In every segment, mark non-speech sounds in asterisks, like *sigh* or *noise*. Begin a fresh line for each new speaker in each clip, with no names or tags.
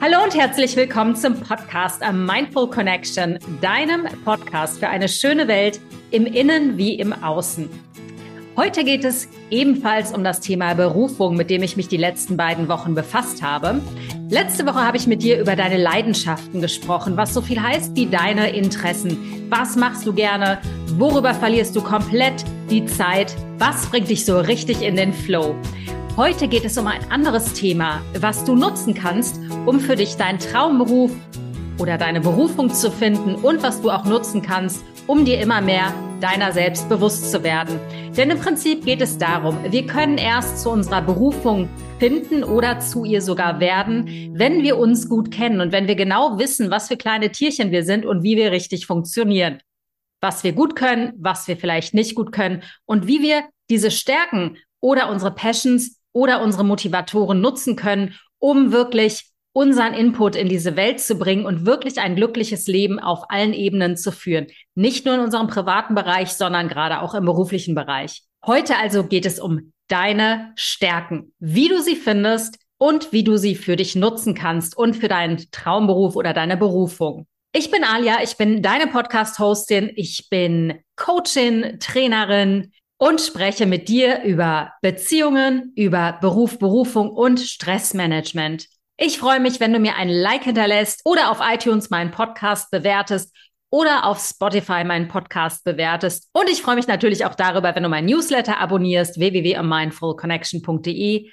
Hallo und herzlich willkommen zum Podcast A Mindful Connection, deinem Podcast für eine schöne Welt im Innen wie im Außen. Heute geht es ebenfalls um das Thema Berufung, mit dem ich mich die letzten beiden Wochen befasst habe. Letzte Woche habe ich mit dir über deine Leidenschaften gesprochen, was so viel heißt wie deine Interessen. Was machst du gerne? Worüber verlierst du komplett die Zeit? Was bringt dich so richtig in den Flow? Heute geht es um ein anderes Thema, was du nutzen kannst, um für dich deinen Traumberuf oder deine Berufung zu finden und was du auch nutzen kannst, um dir immer mehr deiner selbst bewusst zu werden. Denn im Prinzip geht es darum, wir können erst zu unserer Berufung finden oder zu ihr sogar werden, wenn wir uns gut kennen und wenn wir genau wissen, was für kleine Tierchen wir sind und wie wir richtig funktionieren. Was wir gut können, was wir vielleicht nicht gut können und wie wir diese Stärken oder unsere Passions oder unsere Motivatoren nutzen können, um wirklich unseren Input in diese Welt zu bringen und wirklich ein glückliches Leben auf allen Ebenen zu führen. Nicht nur in unserem privaten Bereich, sondern gerade auch im beruflichen Bereich. Heute also geht es um deine Stärken, wie du sie findest und wie du sie für dich nutzen kannst und für deinen Traumberuf oder deine Berufung. Ich bin Alia, ich bin deine Podcast-Hostin, ich bin Coachin, Trainerin, und spreche mit dir über Beziehungen, über Beruf, Berufung und Stressmanagement. Ich freue mich, wenn du mir ein Like hinterlässt oder auf iTunes meinen Podcast bewertest oder auf Spotify meinen Podcast bewertest. Und ich freue mich natürlich auch darüber, wenn du mein Newsletter abonnierst, www.mindfulconnection.de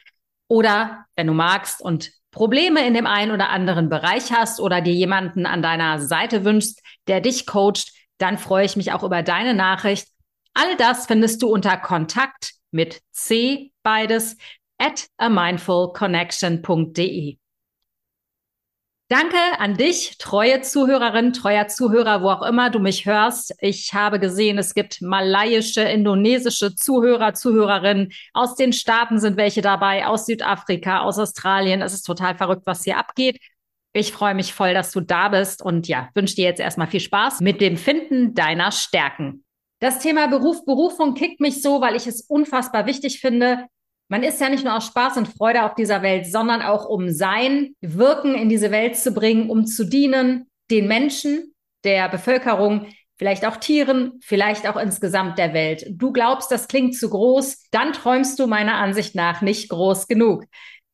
oder wenn du magst und Probleme in dem einen oder anderen Bereich hast oder dir jemanden an deiner Seite wünschst, der dich coacht, dann freue ich mich auch über deine Nachricht All das findest du unter Kontakt mit C beides at amindfulconnection.de. Danke an dich, treue Zuhörerin, treuer Zuhörer, wo auch immer du mich hörst. Ich habe gesehen, es gibt malaiische, indonesische Zuhörer, Zuhörerinnen. Aus den Staaten sind welche dabei, aus Südafrika, aus Australien. Es ist total verrückt, was hier abgeht. Ich freue mich voll, dass du da bist und ja, wünsche dir jetzt erstmal viel Spaß mit dem Finden deiner Stärken. Das Thema Beruf, Berufung kickt mich so, weil ich es unfassbar wichtig finde. Man ist ja nicht nur aus Spaß und Freude auf dieser Welt, sondern auch um sein Wirken in diese Welt zu bringen, um zu dienen, den Menschen, der Bevölkerung, vielleicht auch Tieren, vielleicht auch insgesamt der Welt. Du glaubst, das klingt zu groß, dann träumst du meiner Ansicht nach nicht groß genug.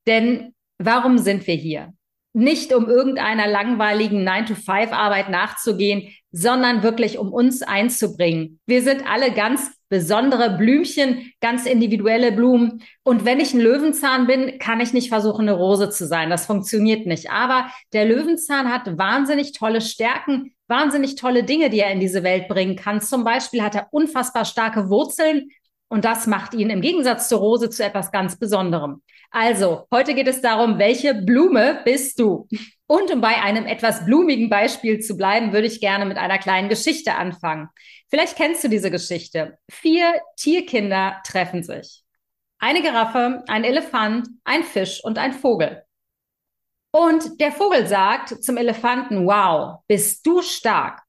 Denn warum sind wir hier? Nicht um irgendeiner langweiligen 9-to-5-Arbeit nachzugehen, sondern wirklich um uns einzubringen. Wir sind alle ganz besondere Blümchen, ganz individuelle Blumen. Und wenn ich ein Löwenzahn bin, kann ich nicht versuchen, eine Rose zu sein. Das funktioniert nicht. Aber der Löwenzahn hat wahnsinnig tolle Stärken, wahnsinnig tolle Dinge, die er in diese Welt bringen kann. Zum Beispiel hat er unfassbar starke Wurzeln. Und das macht ihn im Gegensatz zur Rose zu etwas ganz Besonderem. Also, heute geht es darum, welche Blume bist du? Und um bei einem etwas blumigen Beispiel zu bleiben, würde ich gerne mit einer kleinen Geschichte anfangen. Vielleicht kennst du diese Geschichte. Vier Tierkinder treffen sich. Eine Giraffe, ein Elefant, ein Fisch und ein Vogel. Und der Vogel sagt zum Elefanten, wow, bist du stark.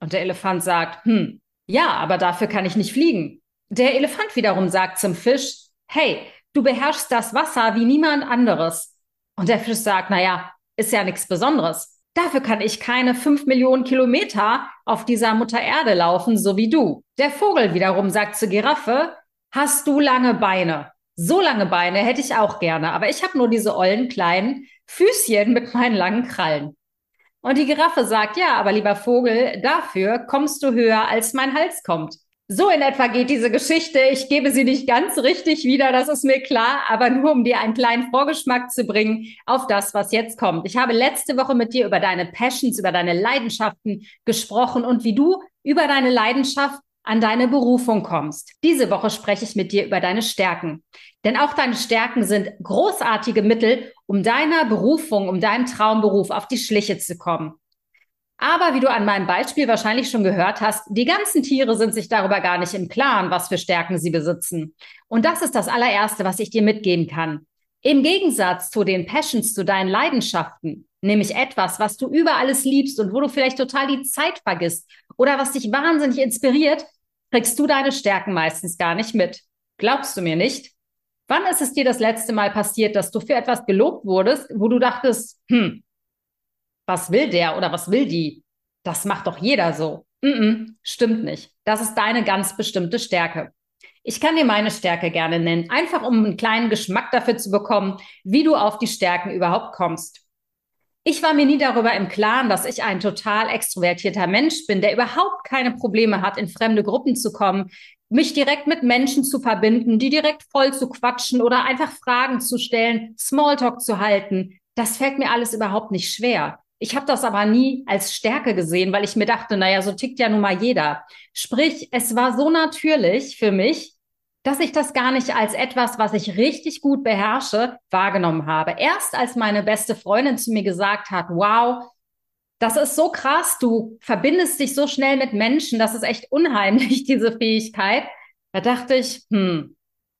Und der Elefant sagt, hm, ja, aber dafür kann ich nicht fliegen. Der Elefant wiederum sagt zum Fisch, hey, du beherrschst das Wasser wie niemand anderes. Und der Fisch sagt, na ja, ist ja nichts Besonderes. Dafür kann ich keine fünf Millionen Kilometer auf dieser Mutter Erde laufen, so wie du. Der Vogel wiederum sagt zur Giraffe, hast du lange Beine? So lange Beine hätte ich auch gerne, aber ich habe nur diese ollen kleinen Füßchen mit meinen langen Krallen. Und die Giraffe sagt, ja, aber lieber Vogel, dafür kommst du höher, als mein Hals kommt. So in etwa geht diese Geschichte. Ich gebe sie nicht ganz richtig wieder, das ist mir klar, aber nur um dir einen kleinen Vorgeschmack zu bringen auf das, was jetzt kommt. Ich habe letzte Woche mit dir über deine Passions, über deine Leidenschaften gesprochen und wie du über deine Leidenschaft an deine Berufung kommst. Diese Woche spreche ich mit dir über deine Stärken. Denn auch deine Stärken sind großartige Mittel, um deiner Berufung, um deinem Traumberuf auf die Schliche zu kommen. Aber wie du an meinem Beispiel wahrscheinlich schon gehört hast, die ganzen Tiere sind sich darüber gar nicht im Klaren, was für Stärken sie besitzen. Und das ist das allererste, was ich dir mitgeben kann. Im Gegensatz zu den Passions, zu deinen Leidenschaften, nämlich etwas, was du über alles liebst und wo du vielleicht total die Zeit vergisst oder was dich wahnsinnig inspiriert, kriegst du deine Stärken meistens gar nicht mit. Glaubst du mir nicht? Wann ist es dir das letzte Mal passiert, dass du für etwas gelobt wurdest, wo du dachtest, hm, was will der oder was will die? Das macht doch jeder so. Mm -mm, stimmt nicht. Das ist deine ganz bestimmte Stärke. Ich kann dir meine Stärke gerne nennen, einfach um einen kleinen Geschmack dafür zu bekommen, wie du auf die Stärken überhaupt kommst. Ich war mir nie darüber im Klaren, dass ich ein total extrovertierter Mensch bin, der überhaupt keine Probleme hat, in fremde Gruppen zu kommen, mich direkt mit Menschen zu verbinden, die direkt voll zu quatschen oder einfach Fragen zu stellen, Smalltalk zu halten. Das fällt mir alles überhaupt nicht schwer. Ich habe das aber nie als Stärke gesehen, weil ich mir dachte, naja, so tickt ja nun mal jeder. Sprich, es war so natürlich für mich, dass ich das gar nicht als etwas, was ich richtig gut beherrsche, wahrgenommen habe. Erst als meine beste Freundin zu mir gesagt hat, wow, das ist so krass, du verbindest dich so schnell mit Menschen, das ist echt unheimlich, *laughs* diese Fähigkeit. Da dachte ich, hm,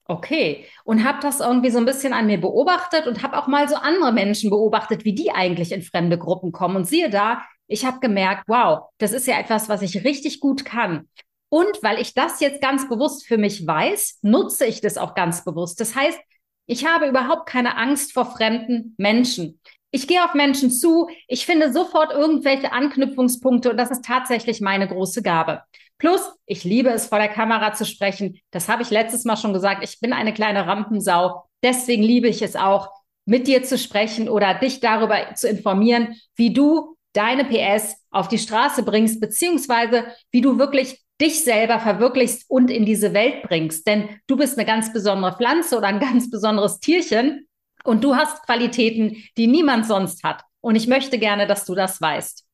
okay. Und habe das irgendwie so ein bisschen an mir beobachtet und habe auch mal so andere Menschen beobachtet, wie die eigentlich in fremde Gruppen kommen. Und siehe da, ich habe gemerkt, wow, das ist ja etwas, was ich richtig gut kann. Und weil ich das jetzt ganz bewusst für mich weiß, nutze ich das auch ganz bewusst. Das heißt, ich habe überhaupt keine Angst vor fremden Menschen. Ich gehe auf Menschen zu, ich finde sofort irgendwelche Anknüpfungspunkte und das ist tatsächlich meine große Gabe. Plus, ich liebe es, vor der Kamera zu sprechen. Das habe ich letztes Mal schon gesagt. Ich bin eine kleine Rampensau. Deswegen liebe ich es auch, mit dir zu sprechen oder dich darüber zu informieren, wie du deine PS auf die Straße bringst, beziehungsweise wie du wirklich dich selber verwirklichst und in diese Welt bringst. Denn du bist eine ganz besondere Pflanze oder ein ganz besonderes Tierchen und du hast Qualitäten, die niemand sonst hat. Und ich möchte gerne, dass du das weißt.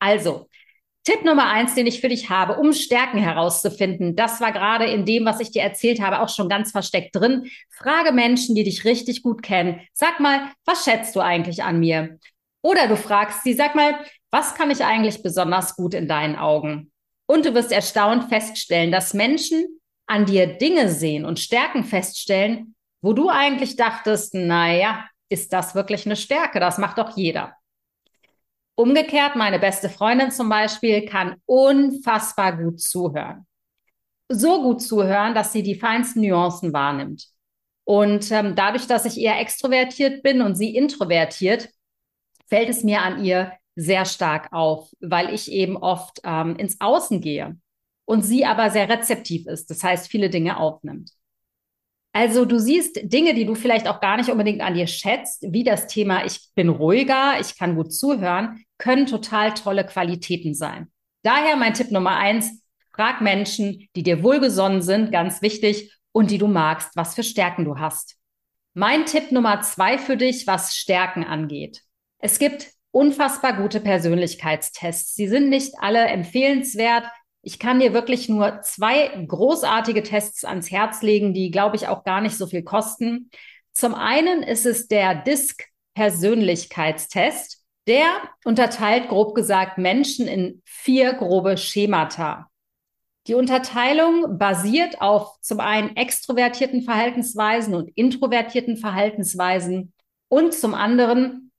Also, Tipp Nummer eins, den ich für dich habe, um Stärken herauszufinden, das war gerade in dem, was ich dir erzählt habe, auch schon ganz versteckt drin. Frage Menschen, die dich richtig gut kennen. Sag mal, was schätzt du eigentlich an mir? Oder du fragst sie, sag mal, was kann ich eigentlich besonders gut in deinen Augen? Und du wirst erstaunt feststellen, dass Menschen an dir Dinge sehen und Stärken feststellen, wo du eigentlich dachtest, naja, ist das wirklich eine Stärke? Das macht doch jeder. Umgekehrt, meine beste Freundin zum Beispiel kann unfassbar gut zuhören. So gut zuhören, dass sie die feinsten Nuancen wahrnimmt. Und ähm, dadurch, dass ich eher extrovertiert bin und sie introvertiert, fällt es mir an ihr sehr stark auf, weil ich eben oft ähm, ins Außen gehe und sie aber sehr rezeptiv ist, das heißt viele Dinge aufnimmt. Also du siehst Dinge, die du vielleicht auch gar nicht unbedingt an dir schätzt, wie das Thema, ich bin ruhiger, ich kann gut zuhören, können total tolle Qualitäten sein. Daher mein Tipp Nummer eins, frag Menschen, die dir wohlgesonnen sind, ganz wichtig, und die du magst, was für Stärken du hast. Mein Tipp Nummer zwei für dich, was Stärken angeht. Es gibt unfassbar gute Persönlichkeitstests. Sie sind nicht alle empfehlenswert. Ich kann dir wirklich nur zwei großartige Tests ans Herz legen, die, glaube ich, auch gar nicht so viel kosten. Zum einen ist es der DISC Persönlichkeitstest. Der unterteilt grob gesagt Menschen in vier grobe Schemata. Die Unterteilung basiert auf zum einen extrovertierten Verhaltensweisen und introvertierten Verhaltensweisen und zum anderen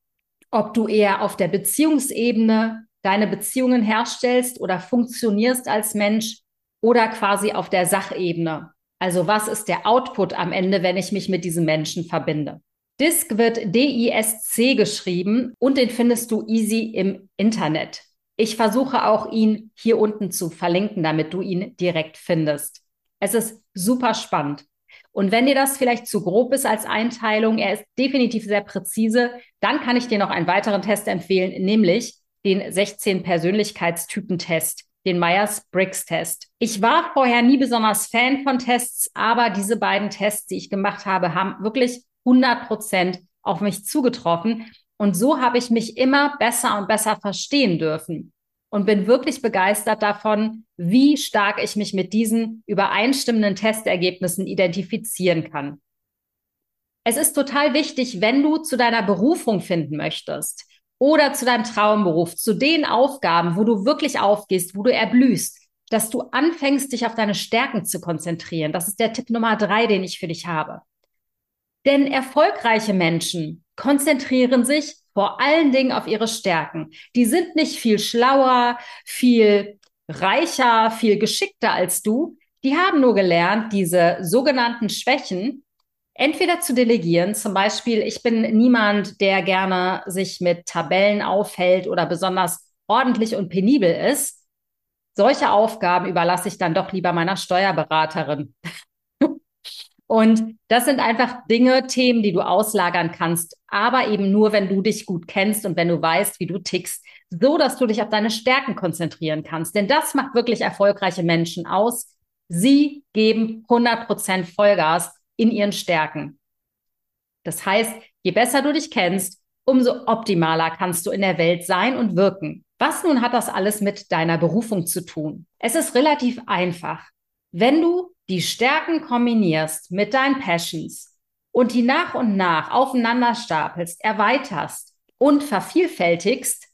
ob du eher auf der Beziehungsebene deine Beziehungen herstellst oder funktionierst als Mensch oder quasi auf der Sachebene. Also was ist der Output am Ende, wenn ich mich mit diesem Menschen verbinde? DISC wird D-I-S-C geschrieben und den findest du easy im Internet. Ich versuche auch ihn hier unten zu verlinken, damit du ihn direkt findest. Es ist super spannend. Und wenn dir das vielleicht zu grob ist als Einteilung, er ist definitiv sehr präzise, dann kann ich dir noch einen weiteren Test empfehlen, nämlich den 16 Persönlichkeitstypen-Test, den Myers-Briggs-Test. Ich war vorher nie besonders Fan von Tests, aber diese beiden Tests, die ich gemacht habe, haben wirklich 100 Prozent auf mich zugetroffen. Und so habe ich mich immer besser und besser verstehen dürfen und bin wirklich begeistert davon, wie stark ich mich mit diesen übereinstimmenden Testergebnissen identifizieren kann. Es ist total wichtig, wenn du zu deiner Berufung finden möchtest oder zu deinem Traumberuf, zu den Aufgaben, wo du wirklich aufgehst, wo du erblühst, dass du anfängst, dich auf deine Stärken zu konzentrieren. Das ist der Tipp Nummer drei, den ich für dich habe. Denn erfolgreiche Menschen konzentrieren sich vor allen Dingen auf ihre Stärken. Die sind nicht viel schlauer, viel reicher, viel geschickter als du. Die haben nur gelernt, diese sogenannten Schwächen Entweder zu delegieren, zum Beispiel, ich bin niemand, der gerne sich mit Tabellen aufhält oder besonders ordentlich und penibel ist. Solche Aufgaben überlasse ich dann doch lieber meiner Steuerberaterin. *laughs* Und das sind einfach Dinge, Themen, die du auslagern kannst, aber eben nur, wenn du dich gut kennst und wenn du weißt, wie du tickst, so dass du dich auf deine Stärken konzentrieren kannst. Denn das macht wirklich erfolgreiche Menschen aus. Sie geben 100 Prozent Vollgas in ihren Stärken. Das heißt, je besser du dich kennst, umso optimaler kannst du in der Welt sein und wirken. Was nun hat das alles mit deiner Berufung zu tun? Es ist relativ einfach. Wenn du die Stärken kombinierst mit deinen Passions und die nach und nach aufeinander stapelst, erweiterst und vervielfältigst,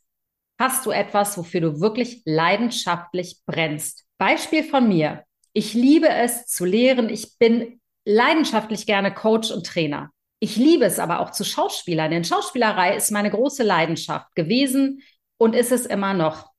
hast du etwas, wofür du wirklich leidenschaftlich brennst. Beispiel von mir. Ich liebe es zu lehren. Ich bin leidenschaftlich gerne Coach und Trainer. Ich liebe es aber auch zu Schauspielern, denn Schauspielerei ist meine große Leidenschaft gewesen und ist es immer noch.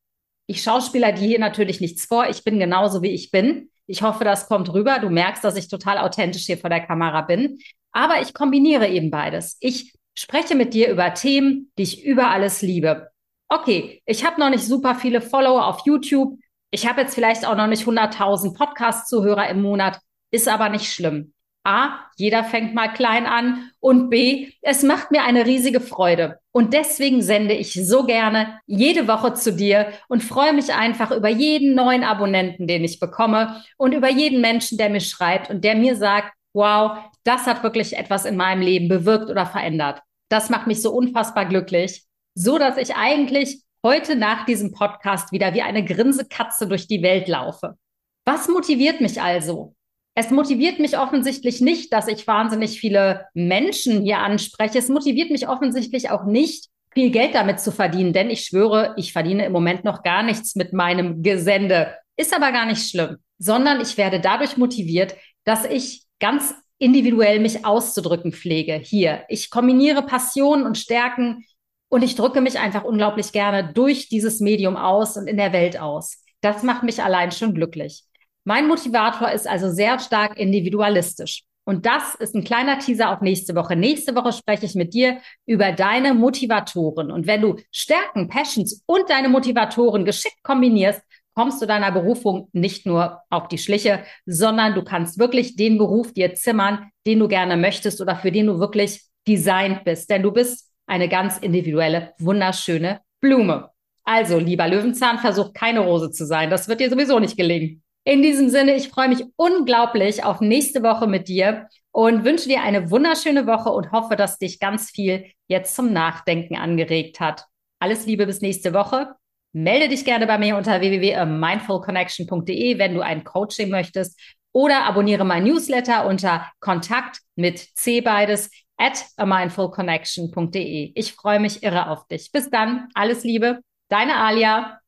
Ich Schauspieler dir hier natürlich nichts vor. Ich bin genauso wie ich bin. Ich hoffe, das kommt rüber. Du merkst, dass ich total authentisch hier vor der Kamera bin. Aber ich kombiniere eben beides. Ich spreche mit dir über Themen, die ich über alles liebe. Okay, ich habe noch nicht super viele Follower auf YouTube. Ich habe jetzt vielleicht auch noch nicht 100.000 Podcast-Zuhörer im Monat. Ist aber nicht schlimm. A, jeder fängt mal klein an und B, es macht mir eine riesige Freude. Und deswegen sende ich so gerne jede Woche zu dir und freue mich einfach über jeden neuen Abonnenten, den ich bekomme und über jeden Menschen, der mir schreibt und der mir sagt, wow, das hat wirklich etwas in meinem Leben bewirkt oder verändert. Das macht mich so unfassbar glücklich, so dass ich eigentlich heute nach diesem Podcast wieder wie eine Grinsekatze durch die Welt laufe. Was motiviert mich also? Es motiviert mich offensichtlich nicht, dass ich wahnsinnig viele Menschen hier anspreche. Es motiviert mich offensichtlich auch nicht, viel Geld damit zu verdienen, denn ich schwöre, ich verdiene im Moment noch gar nichts mit meinem Gesende. Ist aber gar nicht schlimm, sondern ich werde dadurch motiviert, dass ich ganz individuell mich auszudrücken pflege hier. Ich kombiniere Passionen und Stärken und ich drücke mich einfach unglaublich gerne durch dieses Medium aus und in der Welt aus. Das macht mich allein schon glücklich. Mein Motivator ist also sehr stark individualistisch. Und das ist ein kleiner Teaser auf nächste Woche. Nächste Woche spreche ich mit dir über deine Motivatoren. Und wenn du Stärken, Passions und deine Motivatoren geschickt kombinierst, kommst du deiner Berufung nicht nur auf die Schliche, sondern du kannst wirklich den Beruf dir zimmern, den du gerne möchtest oder für den du wirklich designt bist. Denn du bist eine ganz individuelle, wunderschöne Blume. Also, lieber Löwenzahn, versuch keine Rose zu sein. Das wird dir sowieso nicht gelingen. In diesem Sinne, ich freue mich unglaublich auf nächste Woche mit dir und wünsche dir eine wunderschöne Woche und hoffe, dass dich ganz viel jetzt zum Nachdenken angeregt hat. Alles Liebe bis nächste Woche. Melde dich gerne bei mir unter www.mindfulconnection.de, wenn du ein Coaching möchtest oder abonniere mein Newsletter unter Kontakt mit C beides at amindfulconnection.de. Ich freue mich irre auf dich. Bis dann. Alles Liebe. Deine Alia.